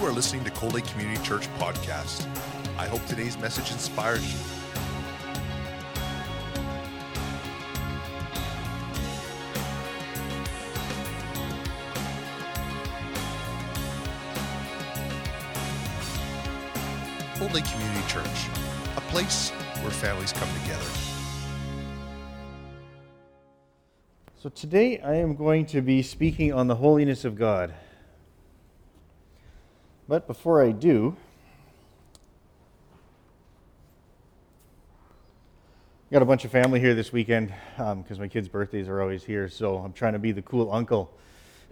You are listening to Cold Lake Community Church podcast. I hope today's message inspires you. Cold Lake Community Church, a place where families come together. So today I am going to be speaking on the holiness of God. But before I do, I got a bunch of family here this weekend because um, my kids' birthdays are always here. So I'm trying to be the cool uncle.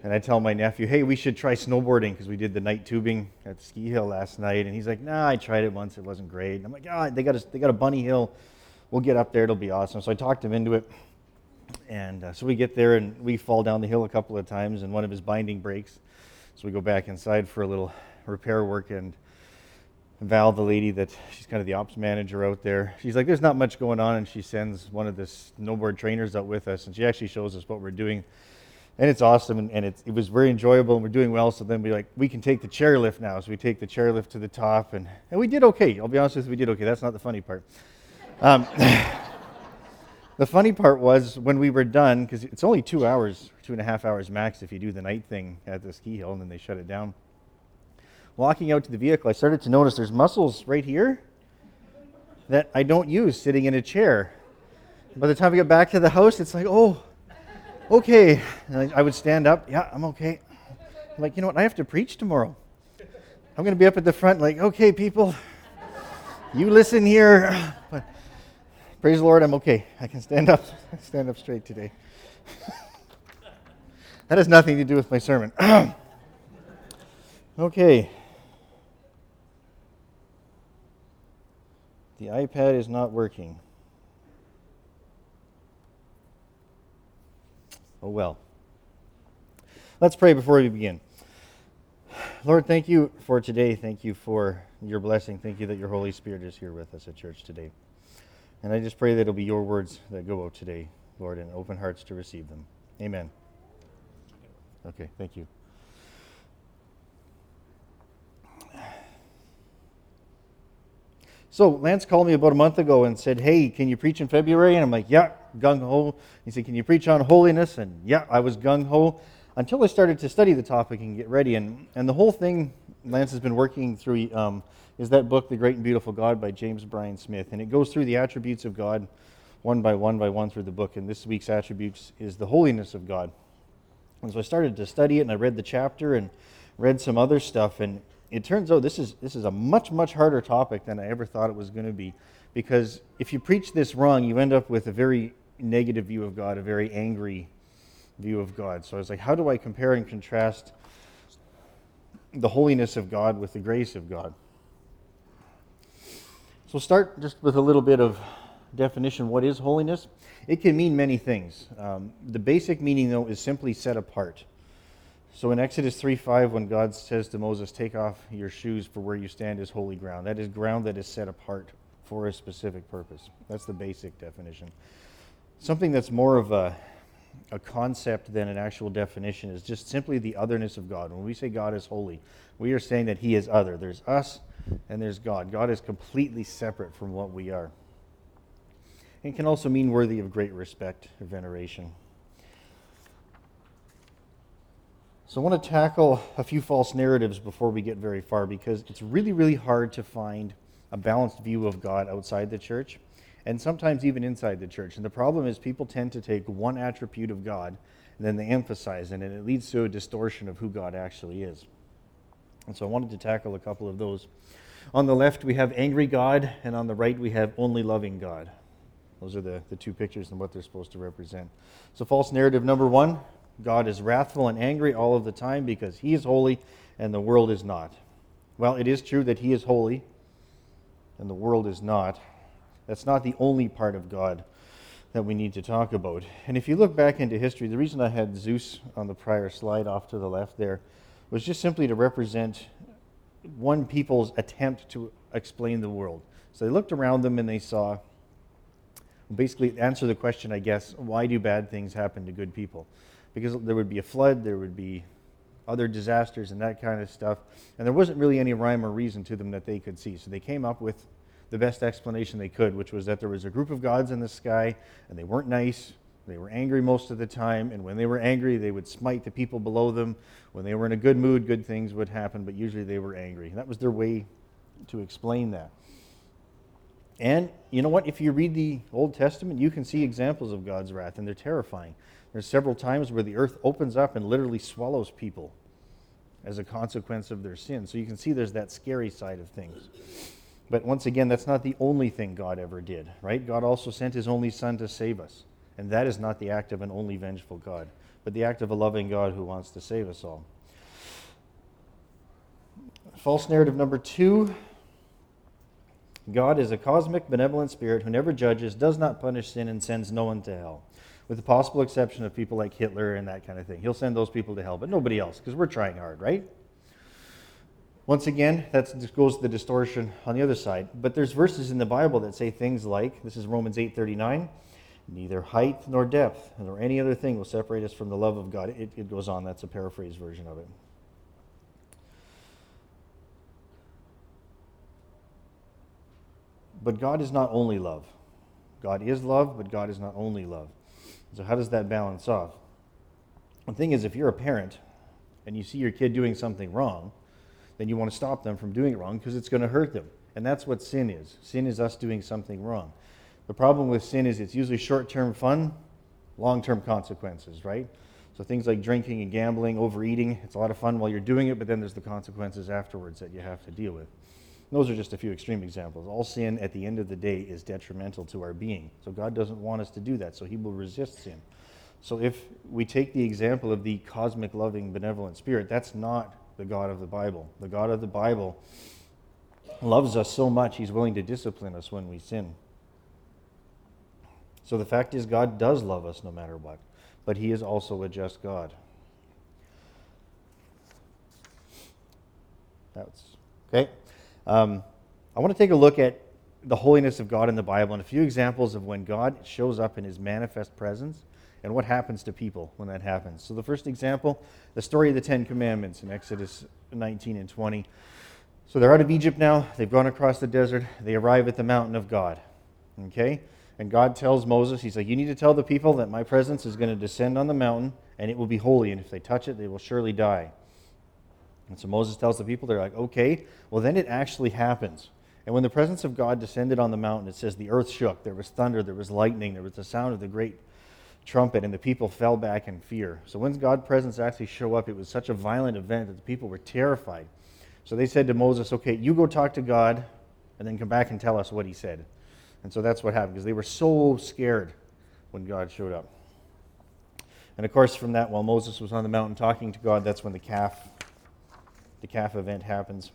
And I tell my nephew, hey, we should try snowboarding because we did the night tubing at ski hill last night. And he's like, nah, I tried it once. It wasn't great. And I'm like, ah, they got, a, they got a bunny hill. We'll get up there. It'll be awesome. So I talked him into it. And uh, so we get there and we fall down the hill a couple of times and one of his binding breaks. So we go back inside for a little repair work and Val, the lady that she's kind of the ops manager out there, she's like, there's not much going on. And she sends one of the snowboard trainers out with us and she actually shows us what we're doing. And it's awesome and, and it, it was very enjoyable and we're doing well. So then we like, we can take the chairlift now. So we take the chairlift to the top and, and we did okay. I'll be honest with you, we did okay. That's not the funny part. Um, the funny part was when we were done, because it's only two hours, two and a half hours max if you do the night thing at the ski hill and then they shut it down walking out to the vehicle, I started to notice there's muscles right here that I don't use sitting in a chair. By the time I get back to the house, it's like, oh, okay. I, I would stand up. Yeah, I'm okay. I'm like, you know what? I have to preach tomorrow. I'm going to be up at the front, like, okay, people, you listen here. But praise the Lord, I'm okay. I can stand up, stand up straight today. that has nothing to do with my sermon. okay. The iPad is not working. Oh well. Let's pray before we begin. Lord, thank you for today. Thank you for your blessing. Thank you that your Holy Spirit is here with us at church today. And I just pray that it'll be your words that go out today, Lord, and open hearts to receive them. Amen. Okay, thank you. So Lance called me about a month ago and said, Hey, can you preach in February? And I'm like, Yeah, gung ho. He said, Can you preach on holiness? And yeah, I was gung ho until I started to study the topic and get ready. And, and the whole thing Lance has been working through um, is that book, The Great and Beautiful God by James Bryan Smith. And it goes through the attributes of God one by one by one through the book. And this week's attributes is the holiness of God. And so I started to study it and I read the chapter and read some other stuff. And it turns out this is, this is a much, much harder topic than I ever thought it was going to be. Because if you preach this wrong, you end up with a very negative view of God, a very angry view of God. So I was like, how do I compare and contrast the holiness of God with the grace of God? So start just with a little bit of definition. What is holiness? It can mean many things. Um, the basic meaning, though, is simply set apart. So in Exodus 3 5, when God says to Moses, Take off your shoes, for where you stand is holy ground, that is ground that is set apart for a specific purpose. That's the basic definition. Something that's more of a, a concept than an actual definition is just simply the otherness of God. When we say God is holy, we are saying that He is other. There's us and there's God. God is completely separate from what we are. It can also mean worthy of great respect or veneration. So I want to tackle a few false narratives before we get very far because it's really, really hard to find a balanced view of God outside the church and sometimes even inside the church. And the problem is people tend to take one attribute of God and then they emphasize it, and it leads to a distortion of who God actually is. And so I wanted to tackle a couple of those. On the left, we have angry God, and on the right, we have only loving God. Those are the, the two pictures and what they're supposed to represent. So, false narrative number one God is wrathful and angry all of the time because he is holy and the world is not. Well, it is true that he is holy and the world is not. That's not the only part of God that we need to talk about. And if you look back into history, the reason I had Zeus on the prior slide off to the left there was just simply to represent one people's attempt to explain the world. So they looked around them and they saw basically answer the question, I guess, why do bad things happen to good people? Because there would be a flood, there would be other disasters and that kind of stuff. And there wasn't really any rhyme or reason to them that they could see. So they came up with the best explanation they could, which was that there was a group of gods in the sky and they weren't nice. They were angry most of the time, and when they were angry, they would smite the people below them. When they were in a good mood, good things would happen, but usually they were angry. And that was their way to explain that. And you know what? If you read the Old Testament, you can see examples of God's wrath, and they're terrifying. There's several times where the earth opens up and literally swallows people as a consequence of their sin. So you can see there's that scary side of things. But once again, that's not the only thing God ever did, right? God also sent his only Son to save us. And that is not the act of an only vengeful God, but the act of a loving God who wants to save us all. False narrative number two God is a cosmic, benevolent spirit who never judges, does not punish sin, and sends no one to hell with the possible exception of people like Hitler and that kind of thing. He'll send those people to hell, but nobody else, because we're trying hard, right? Once again, that goes to the distortion on the other side. But there's verses in the Bible that say things like, this is Romans 8:39, neither height nor depth nor any other thing will separate us from the love of God. It, it goes on. That's a paraphrase version of it. But God is not only love. God is love, but God is not only love. So, how does that balance off? The thing is, if you're a parent and you see your kid doing something wrong, then you want to stop them from doing it wrong because it's going to hurt them. And that's what sin is. Sin is us doing something wrong. The problem with sin is it's usually short term fun, long term consequences, right? So things like drinking and gambling, overeating, it's a lot of fun while you're doing it, but then there's the consequences afterwards that you have to deal with. Those are just a few extreme examples. All sin at the end of the day is detrimental to our being. So God doesn't want us to do that, so He will resist sin. So if we take the example of the cosmic, loving, benevolent spirit, that's not the God of the Bible. The God of the Bible loves us so much, He's willing to discipline us when we sin. So the fact is, God does love us no matter what, but He is also a just God. That's okay. Um, I want to take a look at the holiness of God in the Bible and a few examples of when God shows up in his manifest presence and what happens to people when that happens. So, the first example, the story of the Ten Commandments in Exodus 19 and 20. So, they're out of Egypt now. They've gone across the desert. They arrive at the mountain of God. Okay? And God tells Moses, He's like, You need to tell the people that my presence is going to descend on the mountain and it will be holy. And if they touch it, they will surely die. And so Moses tells the people, they're like, okay, well, then it actually happens. And when the presence of God descended on the mountain, it says the earth shook. There was thunder, there was lightning, there was the sound of the great trumpet, and the people fell back in fear. So when God's presence actually showed up, it was such a violent event that the people were terrified. So they said to Moses, okay, you go talk to God, and then come back and tell us what he said. And so that's what happened, because they were so scared when God showed up. And of course, from that, while Moses was on the mountain talking to God, that's when the calf the calf event happens.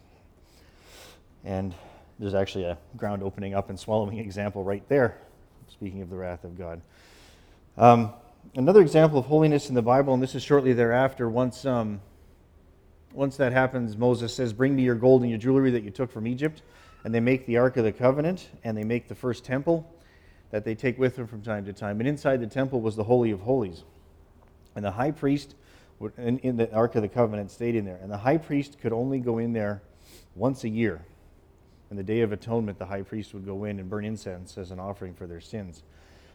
And there's actually a ground opening up and swallowing example right there, speaking of the wrath of God. Um, another example of holiness in the Bible, and this is shortly thereafter, once, um, once that happens, Moses says, Bring me your gold and your jewelry that you took from Egypt. And they make the Ark of the Covenant, and they make the first temple that they take with them from time to time. And inside the temple was the Holy of Holies. And the high priest in, in the Ark of the Covenant stayed in there. And the high priest could only go in there once a year. And the Day of Atonement, the high priest would go in and burn incense as an offering for their sins.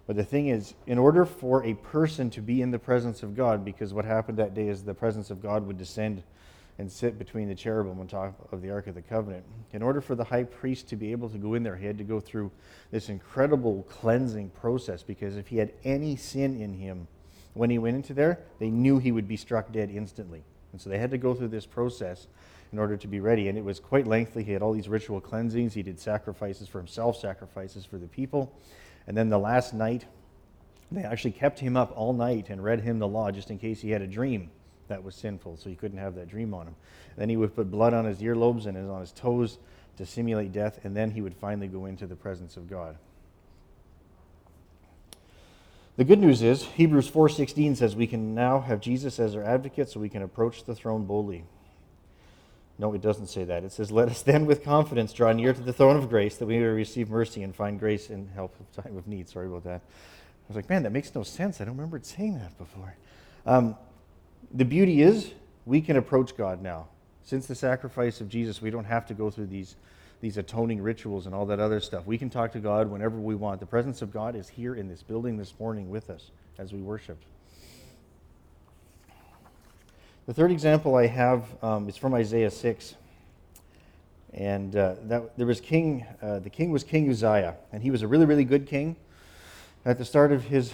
But the thing is, in order for a person to be in the presence of God, because what happened that day is the presence of God would descend and sit between the cherubim on top of the Ark of the Covenant. In order for the high priest to be able to go in there, he had to go through this incredible cleansing process because if he had any sin in him, when he went into there, they knew he would be struck dead instantly. And so they had to go through this process in order to be ready. And it was quite lengthy. He had all these ritual cleansings. He did sacrifices for himself, sacrifices for the people. And then the last night, they actually kept him up all night and read him the law just in case he had a dream that was sinful, so he couldn't have that dream on him. Then he would put blood on his earlobes and on his toes to simulate death, and then he would finally go into the presence of God. The good news is Hebrews 4:16 says we can now have Jesus as our advocate so we can approach the throne boldly. No, it doesn't say that. It says, Let us then with confidence draw near to the throne of grace that we may receive mercy and find grace in help of time of need. Sorry about that. I was like, man, that makes no sense. I don't remember it saying that before. Um, the beauty is, we can approach God now. Since the sacrifice of Jesus, we don't have to go through these, these atoning rituals and all that other stuff. We can talk to God whenever we want. The presence of God is here in this building this morning with us as we worship. The third example I have um, is from Isaiah 6. And uh, that, there was king, uh, the king was King Uzziah, and he was a really, really good king. At the start of his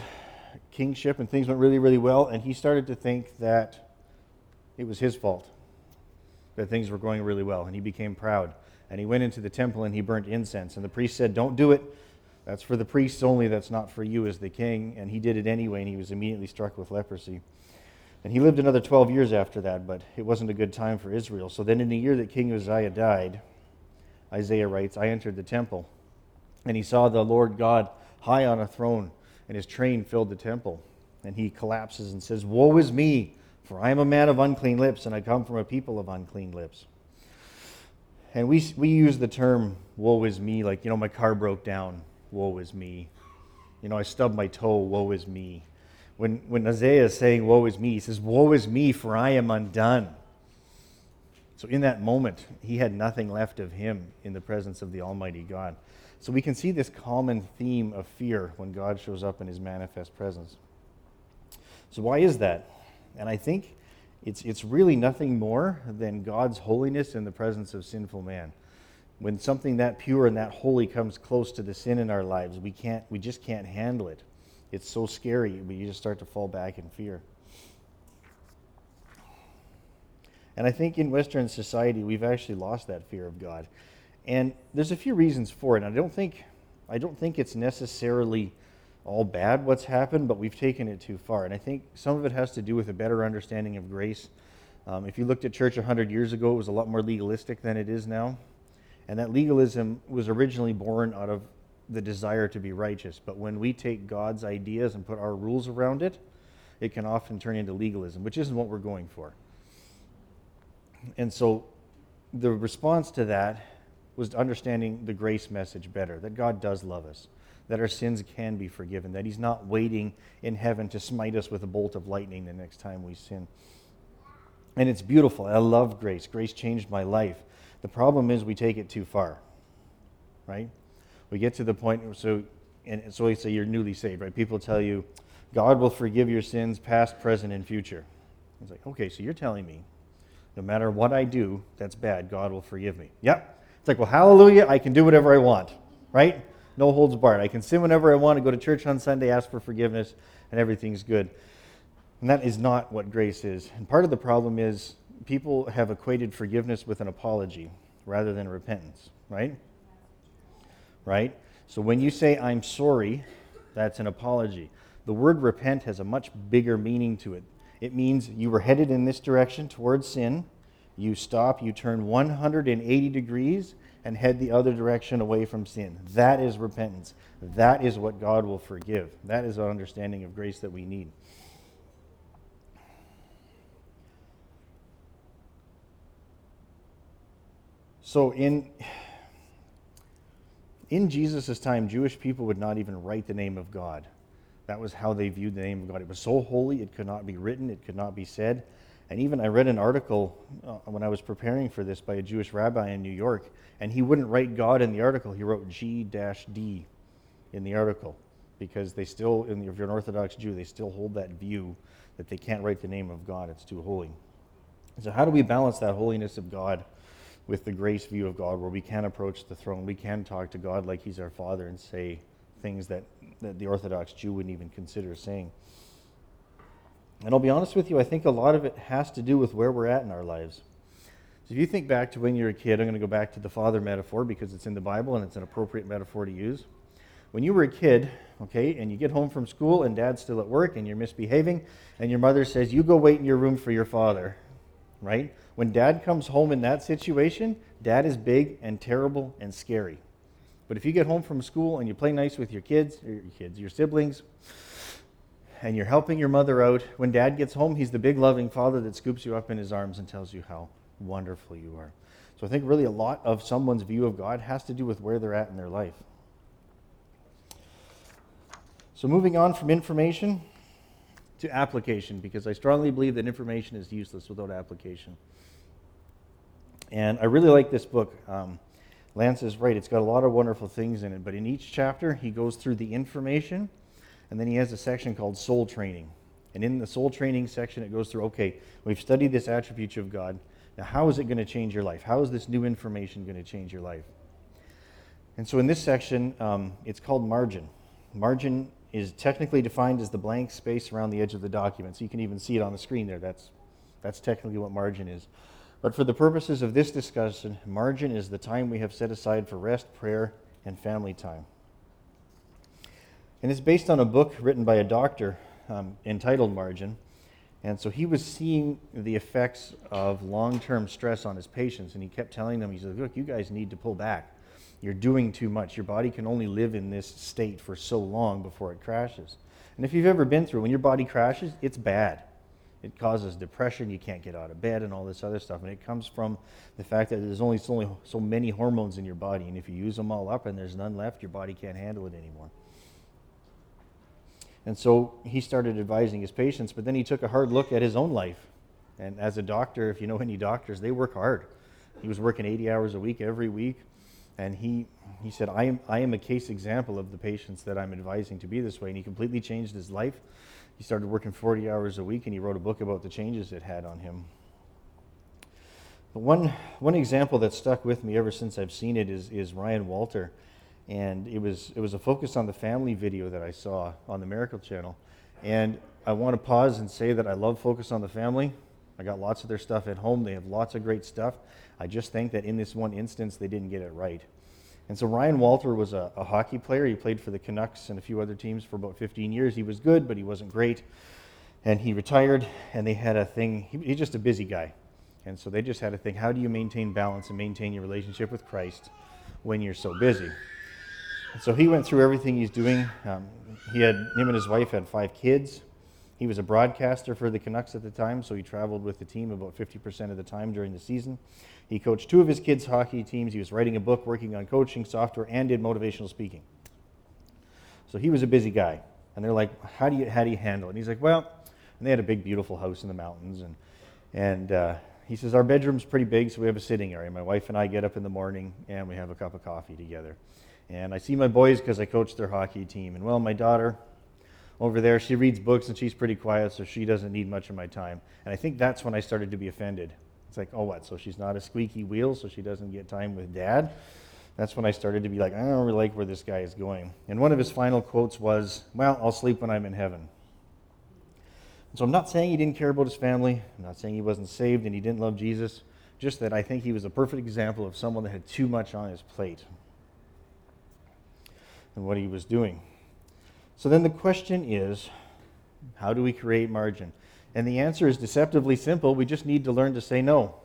kingship, and things went really, really well, and he started to think that it was his fault that things were going really well, and he became proud. And he went into the temple and he burnt incense. And the priest said, Don't do it. That's for the priests only, that's not for you as the king. And he did it anyway, and he was immediately struck with leprosy. And he lived another 12 years after that, but it wasn't a good time for Israel. So then, in the year that King Uzziah died, Isaiah writes, I entered the temple, and he saw the Lord God high on a throne, and his train filled the temple. And he collapses and says, Woe is me, for I am a man of unclean lips, and I come from a people of unclean lips. And we, we use the term, woe is me, like, you know, my car broke down, woe is me. You know, I stubbed my toe, woe is me. When, when Isaiah is saying, Woe is me, he says, Woe is me, for I am undone. So in that moment, he had nothing left of him in the presence of the Almighty God. So we can see this common theme of fear when God shows up in his manifest presence. So, why is that? And I think it's, it's really nothing more than God's holiness in the presence of sinful man. When something that pure and that holy comes close to the sin in our lives, we, can't, we just can't handle it. It's so scary, we just start to fall back in fear. And I think in Western society, we've actually lost that fear of God. And there's a few reasons for it. And I don't think, I don't think it's necessarily all bad what's happened, but we've taken it too far. And I think some of it has to do with a better understanding of grace. Um, if you looked at church 100 years ago, it was a lot more legalistic than it is now. And that legalism was originally born out of the desire to be righteous. But when we take God's ideas and put our rules around it, it can often turn into legalism, which isn't what we're going for. And so the response to that was understanding the grace message better that God does love us, that our sins can be forgiven, that He's not waiting in heaven to smite us with a bolt of lightning the next time we sin. And it's beautiful. I love grace. Grace changed my life. The problem is we take it too far, right? We get to the point, so, and so we say you're newly saved, right? People tell you, God will forgive your sins, past, present, and future. It's like, okay, so you're telling me no matter what I do that's bad, God will forgive me. Yep. It's like, well, hallelujah, I can do whatever I want, right? No holds barred. I can sin whenever I want to go to church on Sunday, ask for forgiveness, and everything's good. And that is not what grace is. And part of the problem is people have equated forgiveness with an apology rather than repentance, right? Right? So when you say, I'm sorry, that's an apology. The word repent has a much bigger meaning to it. It means you were headed in this direction towards sin. You stop, you turn 180 degrees, and head the other direction away from sin. That is repentance. That is what God will forgive. That is our understanding of grace that we need. So in in Jesus' time, Jewish people would not even write the name of God. That was how they viewed the name of God. It was so holy, it could not be written, it could not be said. And even I read an article uh, when I was preparing for this by a Jewish rabbi in New York, and he wouldn't write God in the article. He wrote G D in the article because they still, if you're an Orthodox Jew, they still hold that view that they can't write the name of God, it's too holy. So, how do we balance that holiness of God with the grace view of God where we can approach the throne? We can talk to God like He's our Father and say things that that the Orthodox Jew wouldn't even consider saying. And I'll be honest with you, I think a lot of it has to do with where we're at in our lives. So if you think back to when you were a kid, I'm going to go back to the father metaphor because it's in the Bible and it's an appropriate metaphor to use. When you were a kid, okay, and you get home from school and dad's still at work and you're misbehaving, and your mother says, You go wait in your room for your father, right? When dad comes home in that situation, dad is big and terrible and scary. But if you get home from school and you play nice with your kids, your kids, your siblings, and you're helping your mother out, when dad gets home, he's the big loving father that scoops you up in his arms and tells you how wonderful you are. So I think really a lot of someone's view of God has to do with where they're at in their life. So moving on from information, to application because I strongly believe that information is useless without application. And I really like this book. Um, Lance is right, it's got a lot of wonderful things in it, but in each chapter, he goes through the information, and then he has a section called soul training. And in the soul training section, it goes through okay, we've studied this attribute of God. Now, how is it going to change your life? How is this new information going to change your life? And so in this section, um, it's called margin. Margin is technically defined as the blank space around the edge of the document. So you can even see it on the screen there. That's, that's technically what margin is. But for the purposes of this discussion, margin is the time we have set aside for rest, prayer, and family time. And it's based on a book written by a doctor um, entitled Margin. And so he was seeing the effects of long term stress on his patients, and he kept telling them, he said, Look, you guys need to pull back. You're doing too much. Your body can only live in this state for so long before it crashes. And if you've ever been through, when your body crashes, it's bad. It causes depression, you can't get out of bed, and all this other stuff. And it comes from the fact that there's only so, so many hormones in your body, and if you use them all up and there's none left, your body can't handle it anymore. And so he started advising his patients, but then he took a hard look at his own life. And as a doctor, if you know any doctors, they work hard. He was working 80 hours a week every week. And he, he said, I am, I am a case example of the patients that I'm advising to be this way. And he completely changed his life. He started working 40 hours a week and he wrote a book about the changes it had on him. But one, one example that stuck with me ever since I've seen it is, is Ryan Walter. And it was, it was a focus on the family video that I saw on the Miracle Channel. And I want to pause and say that I love Focus on the Family. I got lots of their stuff at home. They have lots of great stuff. I just think that in this one instance, they didn't get it right. And so Ryan Walter was a, a, hockey player. He played for the Canucks and a few other teams for about 15 years. He was good, but he wasn't great. And he retired, and they had a thing. He, he's just a busy guy. And so they just had a thing how do you maintain balance and maintain your relationship with Christ when you're so busy? And so he went through everything he's doing. Um, he had, him and his wife had five kids. He was a broadcaster for the Canucks at the time, so he traveled with the team about 50% of the time during the season. He coached two of his kids' hockey teams. He was writing a book, working on coaching software, and did motivational speaking. So he was a busy guy. And they're like, how do you, how do you handle it? And he's like, well, and they had a big, beautiful house in the mountains. And, and uh, he says, our bedroom's pretty big, so we have a sitting area. My wife and I get up in the morning, and we have a cup of coffee together. And I see my boys because I coach their hockey team. And well, my daughter, over there. She reads books and she's pretty quiet, so she doesn't need much of my time. And I think that's when I started to be offended. It's like, oh, what? So she's not a squeaky wheel, so she doesn't get time with dad? That's when I started to be like, I don't really like where this guy is going. And one of his final quotes was, Well, I'll sleep when I'm in heaven. And so I'm not saying he didn't care about his family. I'm not saying he wasn't saved and he didn't love Jesus. Just that I think he was a perfect example of someone that had too much on his plate and what he was doing. So then the question is how do we create margin? And the answer is deceptively simple. We just need to learn to say no.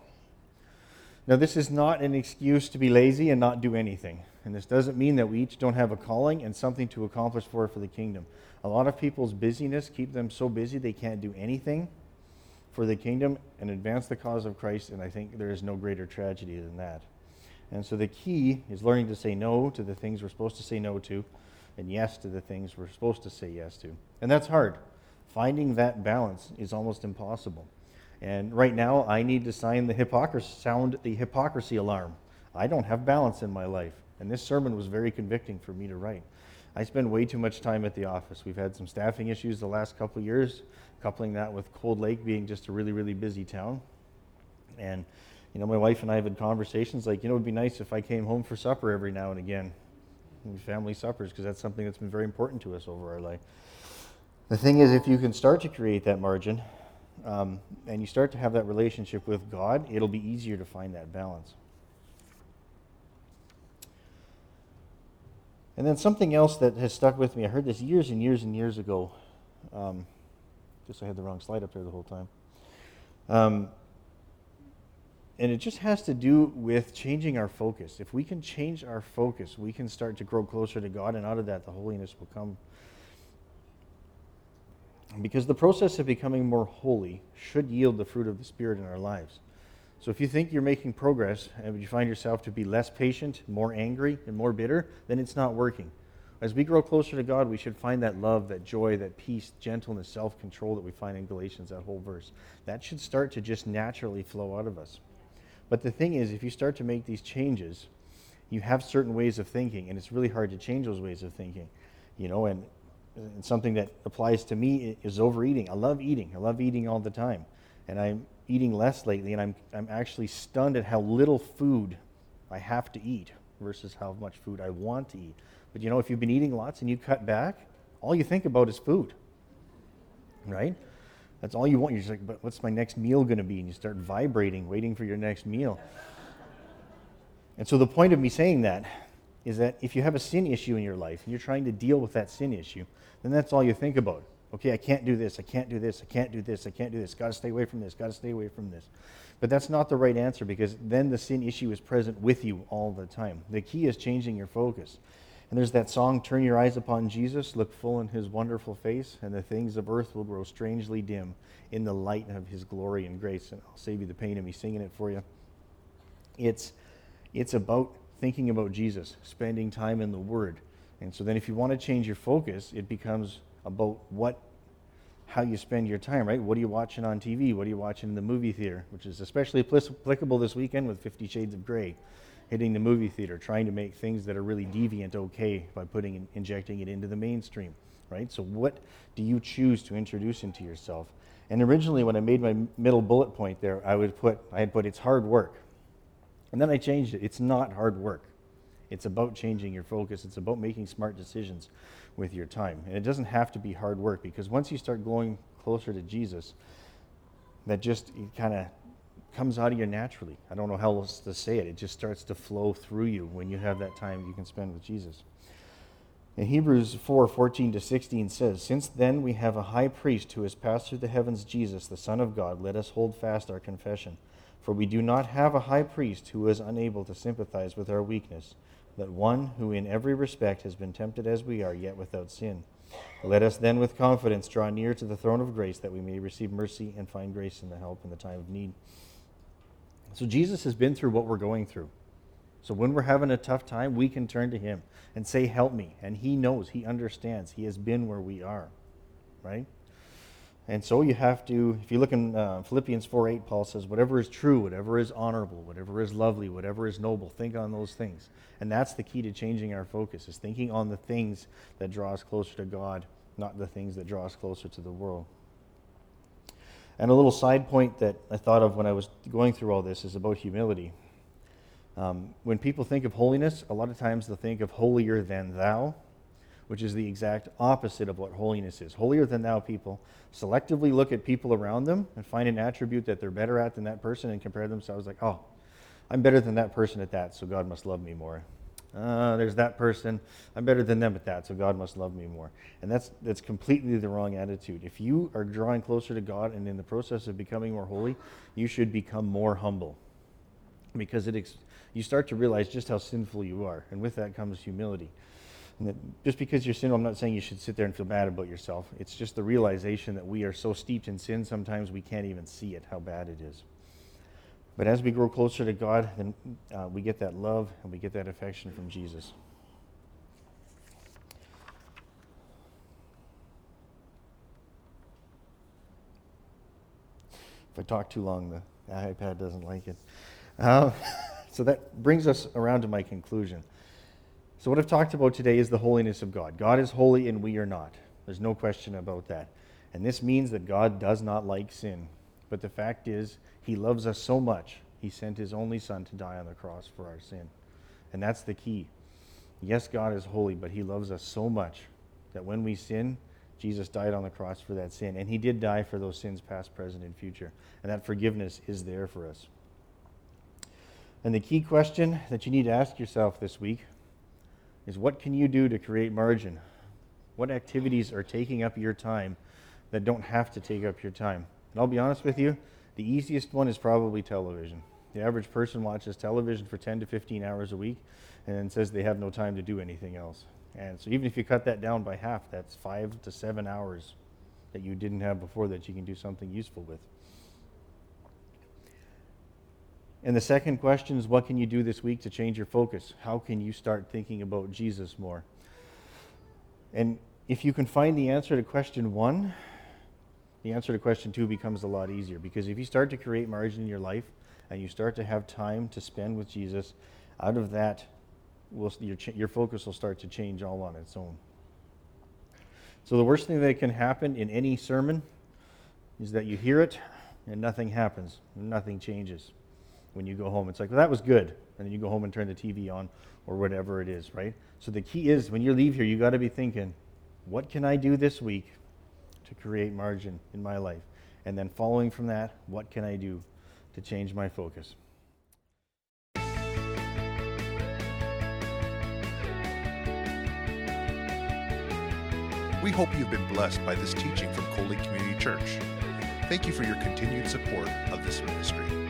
Now, this is not an excuse to be lazy and not do anything. And this doesn't mean that we each don't have a calling and something to accomplish for for the kingdom. A lot of people's busyness keep them so busy they can't do anything for the kingdom and advance the cause of Christ, and I think there is no greater tragedy than that. And so the key is learning to say no to the things we're supposed to say no to and yes to the things we're supposed to say yes to. And that's hard. Finding that balance is almost impossible. And right now, I need to sign the hypocrisy, sound the hypocrisy alarm. I don't have balance in my life. And this sermon was very convicting for me to write. I spend way too much time at the office. We've had some staffing issues the last couple years, coupling that with Cold Lake being just a really, really busy town. And, you know, my wife and I have had conversations like, you know, it would be nice if I came home for supper every now and again family suppers because that's something that's been very important to us over our life. The thing is, if you can start to create that margin um, and you start to have that relationship with God, it'll be easier to find that balance. And then something else that has stuck with me, I heard this years and years and years ago. Um, just I had the wrong slide up there the whole time. Um, and it just has to do with changing our focus. If we can change our focus, we can start to grow closer to God, and out of that, the holiness will come. Because the process of becoming more holy should yield the fruit of the Spirit in our lives. So if you think you're making progress and you find yourself to be less patient, more angry, and more bitter, then it's not working. As we grow closer to God, we should find that love, that joy, that peace, gentleness, self control that we find in Galatians, that whole verse. That should start to just naturally flow out of us. But the thing is, if you start to make these changes, you have certain ways of thinking, and it's really hard to change those ways of thinking. You know, and, and something that applies to me is overeating. I love eating. I love eating all the time. And I'm eating less lately, and I'm, I'm actually stunned at how little food I have to eat versus how much food I want to eat. But you know, if you've been eating lots and you cut back, all you think about is food, right? That's all you want. You're just like, but what's my next meal going to be? And you start vibrating, waiting for your next meal. And so the point of me saying that is that if you have a sin issue in your life and you're trying to deal with that sin issue, then that's all you think about. Okay, I can't do this, I can't do this, I can't do this, I can't do this, got to stay away from this, got to stay away from this. But that's not the right answer because then the sin issue is present with you all the time. The key is changing your focus. And there's that song, Turn Your Eyes Upon Jesus, look full in his wonderful face, and the things of earth will grow strangely dim in the light of his glory and grace. And I'll save you the pain of me singing it for you. It's, it's about thinking about Jesus, spending time in the Word. And so then if you want to change your focus, it becomes about what how you spend your time, right? What are you watching on TV? What are you watching in the movie theater? Which is especially applicable this weekend with Fifty Shades of Grey hitting the movie theater, trying to make things that are really deviant okay by putting injecting it into the mainstream, right? So what do you choose to introduce into yourself? And originally, when I made my middle bullet point there, I would put I had put it's hard work, and then I changed it. It's not hard work. It's about changing your focus. It's about making smart decisions with your time. And it doesn't have to be hard work because once you start going closer to Jesus, that just kind of comes out of you naturally. I don't know how else to say it. It just starts to flow through you when you have that time you can spend with Jesus. In Hebrews 4 14 to 16 says, Since then we have a high priest who has passed through the heavens, Jesus, the Son of God, let us hold fast our confession. For we do not have a high priest who is unable to sympathize with our weakness but one who in every respect has been tempted as we are, yet without sin. Let us then with confidence draw near to the throne of grace that we may receive mercy and find grace in the help in the time of need. So Jesus has been through what we're going through. So when we're having a tough time, we can turn to him and say, Help me. And he knows, he understands, he has been where we are, right? And so you have to, if you look in uh, Philippians 4 8, Paul says, whatever is true, whatever is honorable, whatever is lovely, whatever is noble, think on those things. And that's the key to changing our focus, is thinking on the things that draw us closer to God, not the things that draw us closer to the world. And a little side point that I thought of when I was going through all this is about humility. Um, when people think of holiness, a lot of times they'll think of holier than thou which is the exact opposite of what holiness is. Holier than thou people selectively look at people around them and find an attribute that they're better at than that person and compare themselves like, oh, I'm better than that person at that, so God must love me more. Uh, there's that person. I'm better than them at that, so God must love me more. And that's that's completely the wrong attitude. If you are drawing closer to God and in the process of becoming more holy, you should become more humble, because it ex- you start to realize just how sinful you are, and with that comes humility just because you're sinful, I'm not saying you should sit there and feel bad about yourself. It's just the realization that we are so steeped in sin, sometimes we can't even see it, how bad it is. But as we grow closer to God, then uh, we get that love and we get that affection from Jesus. If I talk too long, the iPad doesn't like it. Uh, so that brings us around to my conclusion. So, what I've talked about today is the holiness of God. God is holy and we are not. There's no question about that. And this means that God does not like sin. But the fact is, He loves us so much, He sent His only Son to die on the cross for our sin. And that's the key. Yes, God is holy, but He loves us so much that when we sin, Jesus died on the cross for that sin. And He did die for those sins, past, present, and future. And that forgiveness is there for us. And the key question that you need to ask yourself this week is what can you do to create margin? What activities are taking up your time that don't have to take up your time? And I'll be honest with you, the easiest one is probably television. The average person watches television for 10 to 15 hours a week and says they have no time to do anything else. And so even if you cut that down by half, that's five to seven hours that you didn't have before that you can do something useful with. And the second question is what can you do this week to change your focus? How can you start thinking about Jesus more? And if you can find the answer to question one, the answer to question two becomes a lot easier because if you start to create margin in your life and you start to have time to spend with Jesus, out of that, will, your, your focus will start to change all on its own. So, the worst thing that can happen in any sermon is that you hear it and nothing happens, nothing changes when you go home. It's like, well, that was good. And then you go home and turn the TV on or whatever it is, right? So, the key is when you leave here, you got to be thinking, what can I do this week to create margin in my life? And then following from that, what can I do to change my focus? We hope you've been blessed by this teaching from Lake Community Church. Thank you for your continued support of this ministry.